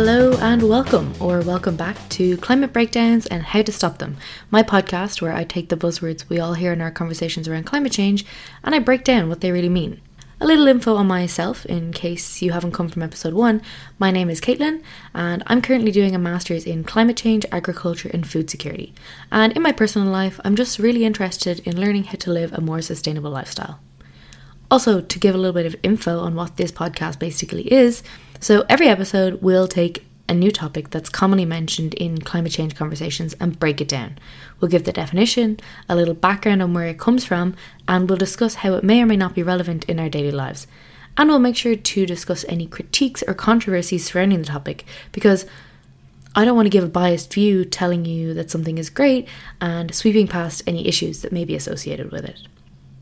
Hello and welcome, or welcome back to Climate Breakdowns and How to Stop Them, my podcast where I take the buzzwords we all hear in our conversations around climate change and I break down what they really mean. A little info on myself in case you haven't come from episode one. My name is Caitlin, and I'm currently doing a master's in climate change, agriculture, and food security. And in my personal life, I'm just really interested in learning how to live a more sustainable lifestyle. Also, to give a little bit of info on what this podcast basically is, so every episode will take a new topic that's commonly mentioned in climate change conversations and break it down. We'll give the definition, a little background on where it comes from, and we'll discuss how it may or may not be relevant in our daily lives. And we'll make sure to discuss any critiques or controversies surrounding the topic because I don't want to give a biased view telling you that something is great and sweeping past any issues that may be associated with it.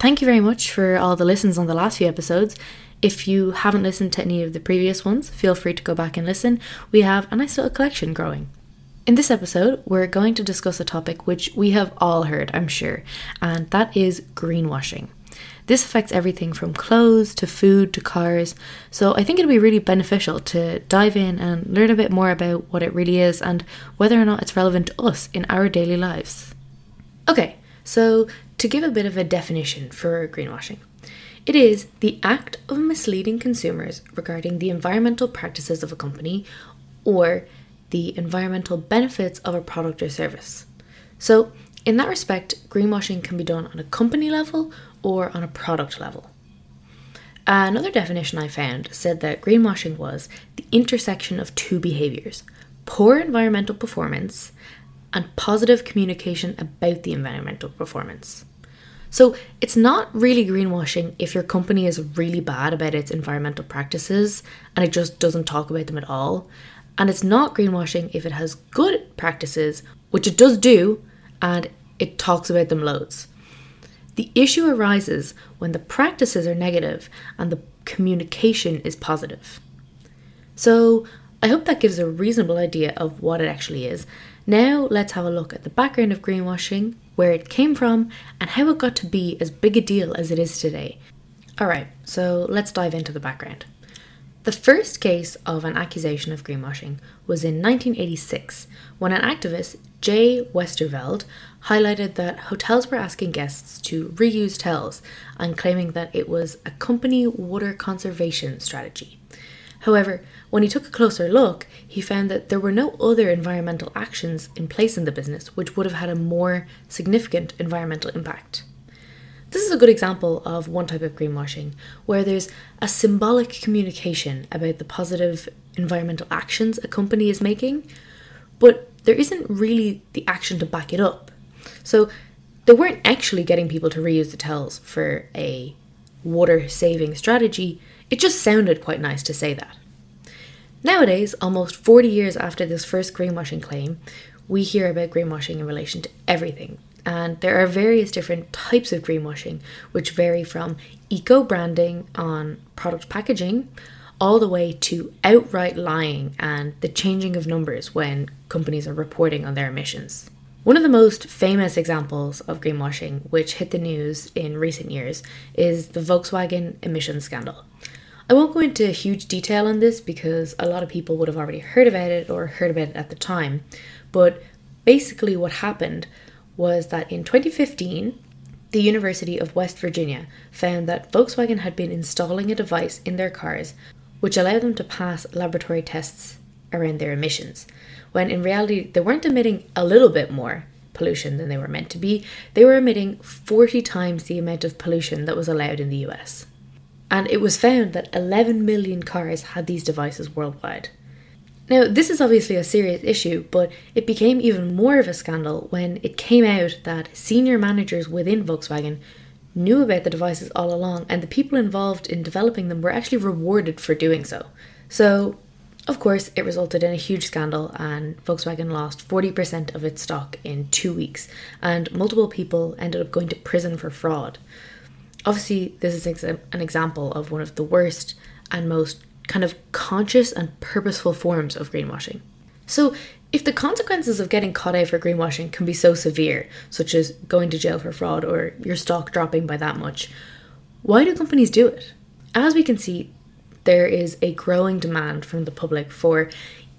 Thank you very much for all the listens on the last few episodes. If you haven't listened to any of the previous ones, feel free to go back and listen. We have a nice little collection growing. In this episode, we're going to discuss a topic which we have all heard, I'm sure, and that is greenwashing. This affects everything from clothes to food to cars, so I think it'd be really beneficial to dive in and learn a bit more about what it really is and whether or not it's relevant to us in our daily lives. Okay, so to give a bit of a definition for greenwashing, it is the act of misleading consumers regarding the environmental practices of a company or the environmental benefits of a product or service. So, in that respect, greenwashing can be done on a company level or on a product level. Another definition I found said that greenwashing was the intersection of two behaviours poor environmental performance and positive communication about the environmental performance. So it's not really greenwashing if your company is really bad about its environmental practices and it just doesn't talk about them at all. And it's not greenwashing if it has good practices, which it does do, and it talks about them loads. The issue arises when the practices are negative and the communication is positive. So, I hope that gives a reasonable idea of what it actually is. Now, let's have a look at the background of greenwashing, where it came from, and how it got to be as big a deal as it is today. Alright, so let's dive into the background. The first case of an accusation of greenwashing was in 1986 when an activist, Jay Westerveld, highlighted that hotels were asking guests to reuse towels and claiming that it was a company water conservation strategy. However, when he took a closer look, he found that there were no other environmental actions in place in the business which would have had a more significant environmental impact. This is a good example of one type of greenwashing, where there's a symbolic communication about the positive environmental actions a company is making, but there isn't really the action to back it up. So they weren't actually getting people to reuse the towels for a water saving strategy, it just sounded quite nice to say that. Nowadays, almost 40 years after this first greenwashing claim, we hear about greenwashing in relation to everything. And there are various different types of greenwashing, which vary from eco branding on product packaging all the way to outright lying and the changing of numbers when companies are reporting on their emissions. One of the most famous examples of greenwashing, which hit the news in recent years, is the Volkswagen emissions scandal. I won't go into huge detail on this because a lot of people would have already heard about it or heard about it at the time. But basically, what happened was that in 2015, the University of West Virginia found that Volkswagen had been installing a device in their cars which allowed them to pass laboratory tests around their emissions, when in reality they weren't emitting a little bit more pollution than they were meant to be, they were emitting 40 times the amount of pollution that was allowed in the US and it was found that 11 million cars had these devices worldwide. Now, this is obviously a serious issue, but it became even more of a scandal when it came out that senior managers within Volkswagen knew about the devices all along, and the people involved in developing them were actually rewarded for doing so. So, of course, it resulted in a huge scandal, and Volkswagen lost 40% of its stock in two weeks, and multiple people ended up going to prison for fraud. Obviously, this is an example of one of the worst and most kind of conscious and purposeful forms of greenwashing. So, if the consequences of getting caught out for greenwashing can be so severe, such as going to jail for fraud or your stock dropping by that much, why do companies do it? As we can see, there is a growing demand from the public for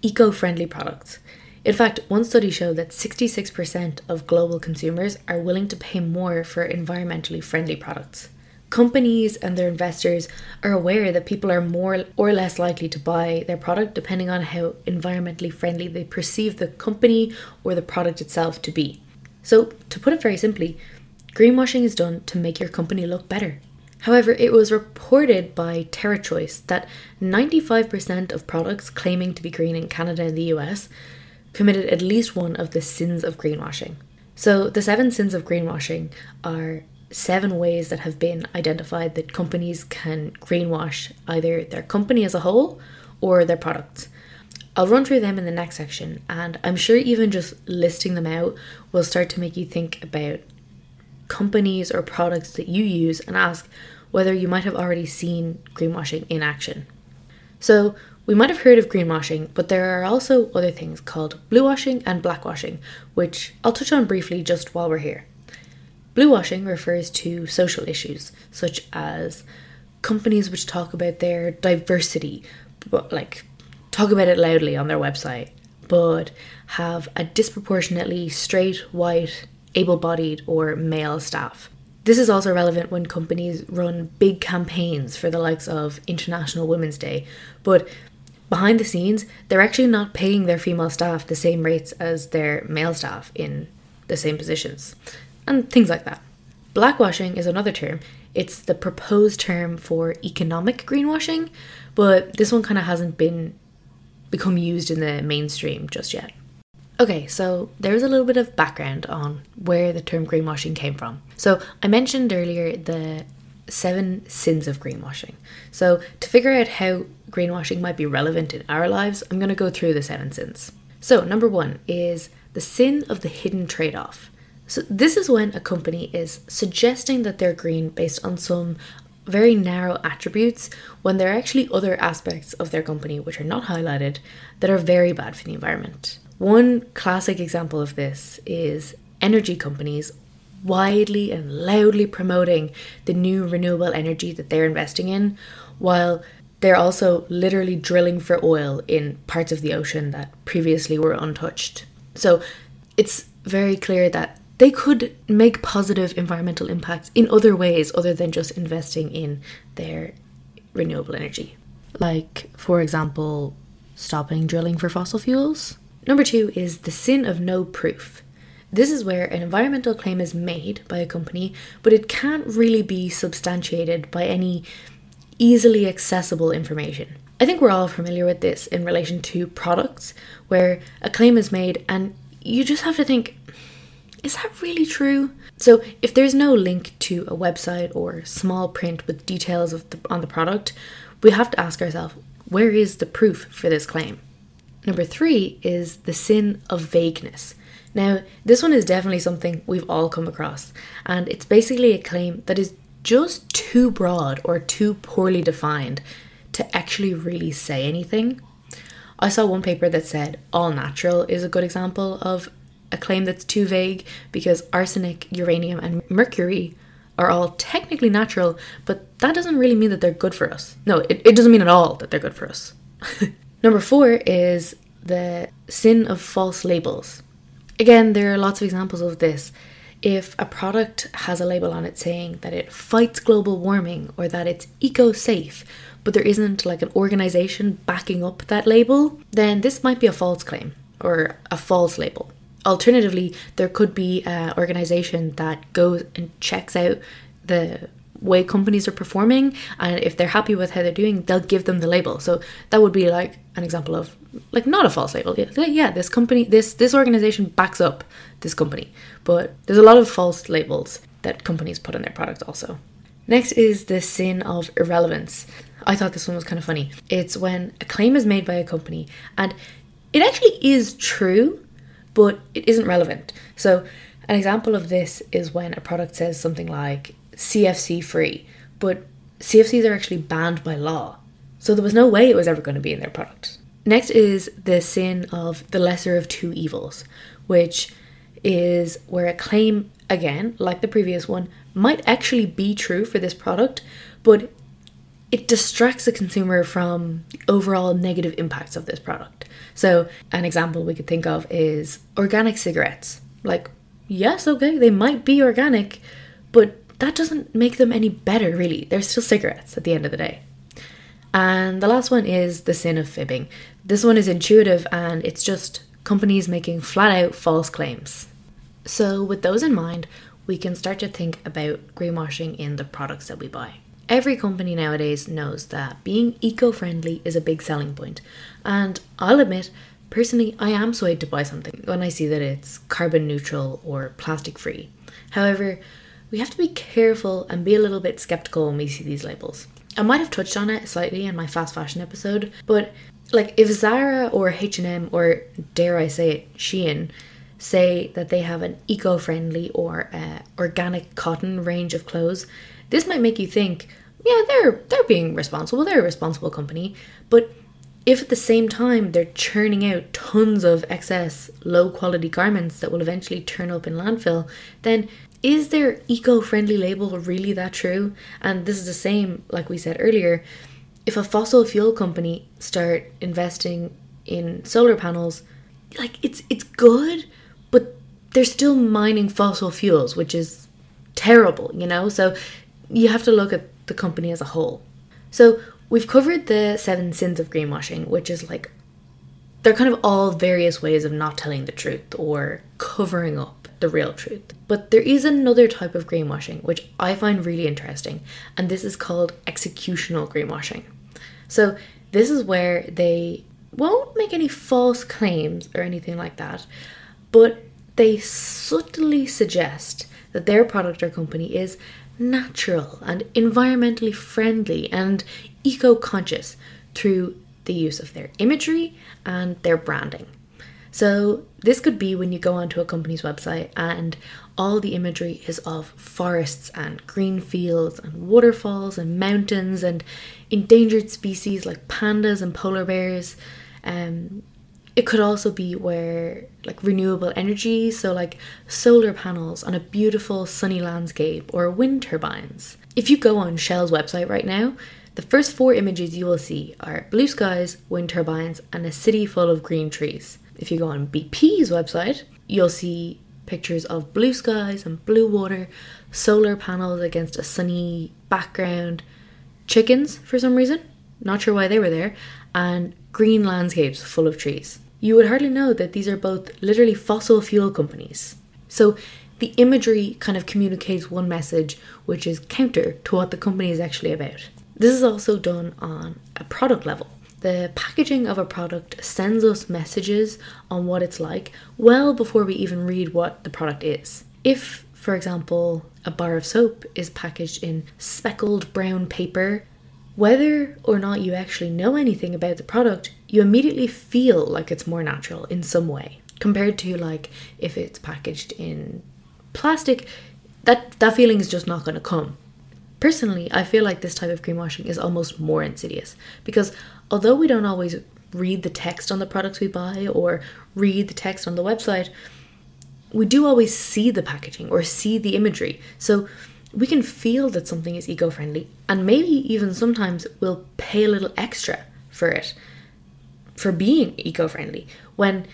eco friendly products. In fact, one study showed that 66% of global consumers are willing to pay more for environmentally friendly products. Companies and their investors are aware that people are more or less likely to buy their product depending on how environmentally friendly they perceive the company or the product itself to be. So, to put it very simply, greenwashing is done to make your company look better. However, it was reported by TerraChoice that 95% of products claiming to be green in Canada and the US committed at least one of the sins of greenwashing. So, the seven sins of greenwashing are seven ways that have been identified that companies can greenwash either their company as a whole or their products. I'll run through them in the next section, and I'm sure even just listing them out will start to make you think about companies or products that you use and ask whether you might have already seen greenwashing in action. So, we might have heard of greenwashing, but there are also other things called bluewashing and blackwashing, which I'll touch on briefly just while we're here. Bluewashing refers to social issues such as companies which talk about their diversity, but like talk about it loudly on their website, but have a disproportionately straight, white, able bodied, or male staff. This is also relevant when companies run big campaigns for the likes of International Women's Day, but behind the scenes, they're actually not paying their female staff the same rates as their male staff in the same positions, and things like that. Blackwashing is another term. It's the proposed term for economic greenwashing, but this one kind of hasn't been become used in the mainstream just yet. Okay, so there's a little bit of background on where the term greenwashing came from. So I mentioned earlier the seven sins of greenwashing. So to figure out how greenwashing might be relevant in our lives, I'm going to go through the seven sins. So, number one is the sin of the hidden trade off. So, this is when a company is suggesting that they're green based on some very narrow attributes when there are actually other aspects of their company which are not highlighted that are very bad for the environment. One classic example of this is energy companies widely and loudly promoting the new renewable energy that they're investing in, while they're also literally drilling for oil in parts of the ocean that previously were untouched. So it's very clear that they could make positive environmental impacts in other ways other than just investing in their renewable energy. Like, for example, stopping drilling for fossil fuels. Number two is the sin of no proof. This is where an environmental claim is made by a company, but it can't really be substantiated by any easily accessible information. I think we're all familiar with this in relation to products, where a claim is made and you just have to think, is that really true? So, if there's no link to a website or small print with details of the, on the product, we have to ask ourselves, where is the proof for this claim? Number three is the sin of vagueness. Now, this one is definitely something we've all come across, and it's basically a claim that is just too broad or too poorly defined to actually really say anything. I saw one paper that said all natural is a good example of a claim that's too vague because arsenic, uranium, and mercury are all technically natural, but that doesn't really mean that they're good for us. No, it, it doesn't mean at all that they're good for us. Number four is the sin of false labels. Again, there are lots of examples of this. If a product has a label on it saying that it fights global warming or that it's eco safe, but there isn't like an organization backing up that label, then this might be a false claim or a false label. Alternatively, there could be an organization that goes and checks out the way companies are performing and if they're happy with how they're doing they'll give them the label. So that would be like an example of like not a false label. Yeah, yeah this company this this organization backs up this company but there's a lot of false labels that companies put on their products also next is the sin of irrelevance i thought this one was kind of funny it's when a claim is made by a company and it actually is true but it isn't relevant. So, an example of this is when a product says something like CFC free, but CFCs are actually banned by law. So, there was no way it was ever going to be in their product. Next is the sin of the lesser of two evils, which is where a claim, again, like the previous one, might actually be true for this product, but it distracts the consumer from overall negative impacts of this product. So, an example we could think of is organic cigarettes. Like, yes, okay, they might be organic, but that doesn't make them any better, really. They're still cigarettes at the end of the day. And the last one is the sin of fibbing. This one is intuitive and it's just companies making flat out false claims. So, with those in mind, we can start to think about greenwashing in the products that we buy. Every company nowadays knows that being eco friendly is a big selling point, and I'll admit, personally, I am swayed to buy something when I see that it's carbon neutral or plastic free. However, we have to be careful and be a little bit skeptical when we see these labels. I might have touched on it slightly in my fast fashion episode, but like if Zara or H&M or dare I say it, Shein say that they have an eco-friendly or uh, organic cotton range of clothes, this might make you think, yeah, they're they're being responsible. They're a responsible company, but if at the same time they're churning out tons of excess low quality garments that will eventually turn up in landfill, then is their eco friendly label really that true? And this is the same, like we said earlier, if a fossil fuel company start investing in solar panels, like it's it's good, but they're still mining fossil fuels, which is terrible, you know? So you have to look at the company as a whole. So we've covered the seven sins of greenwashing, which is like they're kind of all various ways of not telling the truth or covering up the real truth. But there is another type of greenwashing which I find really interesting, and this is called executional greenwashing. So, this is where they won't make any false claims or anything like that, but they subtly suggest that their product or company is natural and environmentally friendly and eco conscious through the use of their imagery and their branding. So, this could be when you go onto a company's website and all the imagery is of forests and green fields and waterfalls and mountains and endangered species like pandas and polar bears. Um, it could also be where like renewable energy, so like solar panels on a beautiful sunny landscape or wind turbines. If you go on Shell's website right now, the first four images you will see are blue skies, wind turbines, and a city full of green trees. If you go on BP's website, you'll see pictures of blue skies and blue water, solar panels against a sunny background, chickens for some reason, not sure why they were there, and green landscapes full of trees. You would hardly know that these are both literally fossil fuel companies. So the imagery kind of communicates one message which is counter to what the company is actually about. This is also done on a product level. The packaging of a product sends us messages on what it's like well before we even read what the product is. If, for example, a bar of soap is packaged in speckled brown paper, whether or not you actually know anything about the product, you immediately feel like it's more natural in some way compared to like if it's packaged in plastic that that feeling is just not going to come personally i feel like this type of greenwashing is almost more insidious because although we don't always read the text on the products we buy or read the text on the website, we do always see the packaging or see the imagery. So we can feel that something is eco friendly and maybe even sometimes we'll pay a little extra for it for being eco friendly when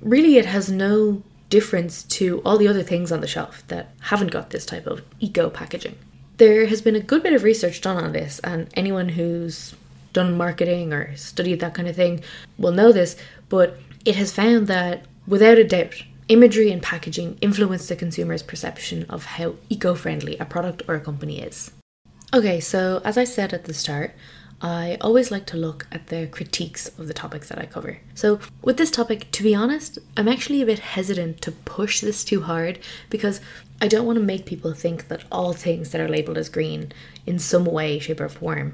really it has no difference to all the other things on the shelf that haven't got this type of eco packaging. There has been a good bit of research done on this, and anyone who's done marketing or studied that kind of thing will know this, but it has found that without a doubt, imagery and packaging influence the consumer's perception of how eco friendly a product or a company is. Okay, so as I said at the start, I always like to look at the critiques of the topics that I cover. So, with this topic, to be honest, I'm actually a bit hesitant to push this too hard because I don't want to make people think that all things that are labeled as green in some way, shape, or form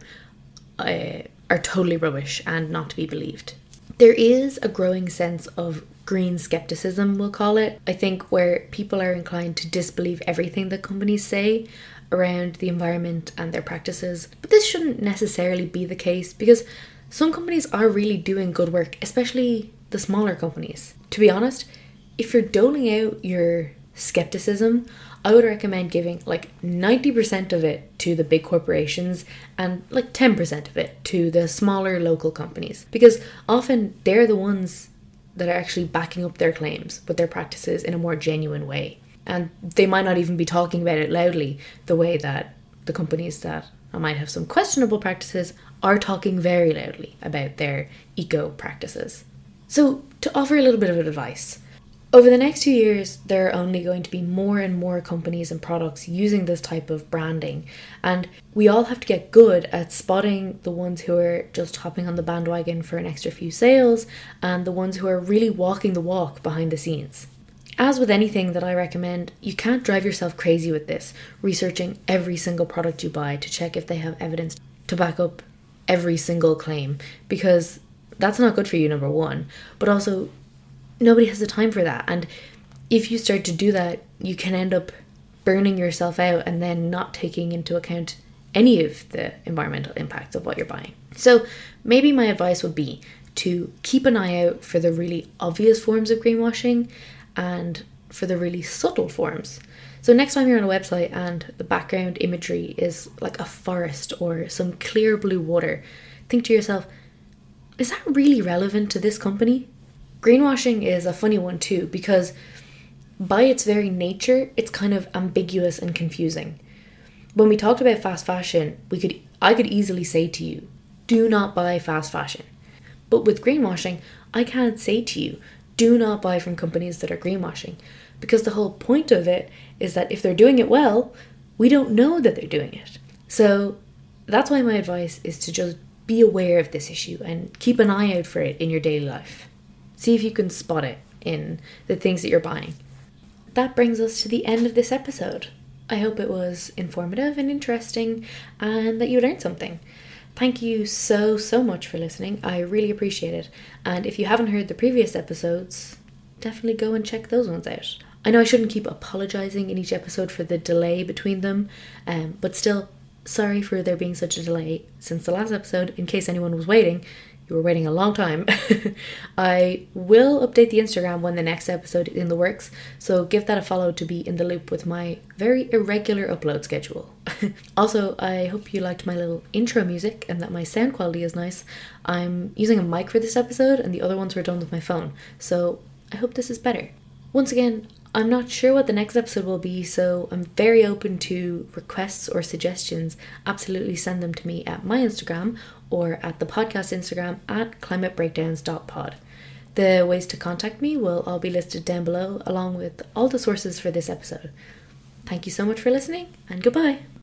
uh, are totally rubbish and not to be believed. There is a growing sense of green skepticism, we'll call it, I think, where people are inclined to disbelieve everything that companies say around the environment and their practices. But this shouldn't necessarily be the case because some companies are really doing good work, especially the smaller companies. To be honest, if you're doling out your skepticism, I would recommend giving like 90% of it to the big corporations and like 10% of it to the smaller local companies because often they're the ones that are actually backing up their claims with their practices in a more genuine way. And they might not even be talking about it loudly the way that the companies that might have some questionable practices are talking very loudly about their eco practices. So, to offer a little bit of advice, over the next few years, there are only going to be more and more companies and products using this type of branding, and we all have to get good at spotting the ones who are just hopping on the bandwagon for an extra few sales and the ones who are really walking the walk behind the scenes. As with anything that I recommend, you can't drive yourself crazy with this, researching every single product you buy to check if they have evidence to back up every single claim, because that's not good for you, number one, but also nobody has the time for that. And if you start to do that, you can end up burning yourself out and then not taking into account any of the environmental impacts of what you're buying. So, maybe my advice would be to keep an eye out for the really obvious forms of greenwashing and for the really subtle forms. So, next time you're on a website and the background imagery is like a forest or some clear blue water, think to yourself, is that really relevant to this company? Greenwashing is a funny one too because by its very nature, it's kind of ambiguous and confusing. When we talked about fast fashion, we could I could easily say to you, do not buy fast fashion. But with greenwashing, I can't say to you, do not buy from companies that are greenwashing because the whole point of it is that if they're doing it well, we don't know that they're doing it. So that's why my advice is to just be aware of this issue and keep an eye out for it in your daily life. See if you can spot it in the things that you're buying. That brings us to the end of this episode. I hope it was informative and interesting and that you learned something. Thank you so, so much for listening. I really appreciate it. And if you haven't heard the previous episodes, definitely go and check those ones out. I know I shouldn't keep apologizing in each episode for the delay between them, um, but still, sorry for there being such a delay since the last episode, in case anyone was waiting you were waiting a long time. I will update the Instagram when the next episode is in the works, so give that a follow to be in the loop with my very irregular upload schedule. also, I hope you liked my little intro music and that my sound quality is nice. I'm using a mic for this episode, and the other ones were done with my phone, so I hope this is better. Once again, I'm not sure what the next episode will be, so I'm very open to requests or suggestions. Absolutely send them to me at my Instagram or at the podcast Instagram at climatebreakdowns.pod. The ways to contact me will all be listed down below, along with all the sources for this episode. Thank you so much for listening, and goodbye.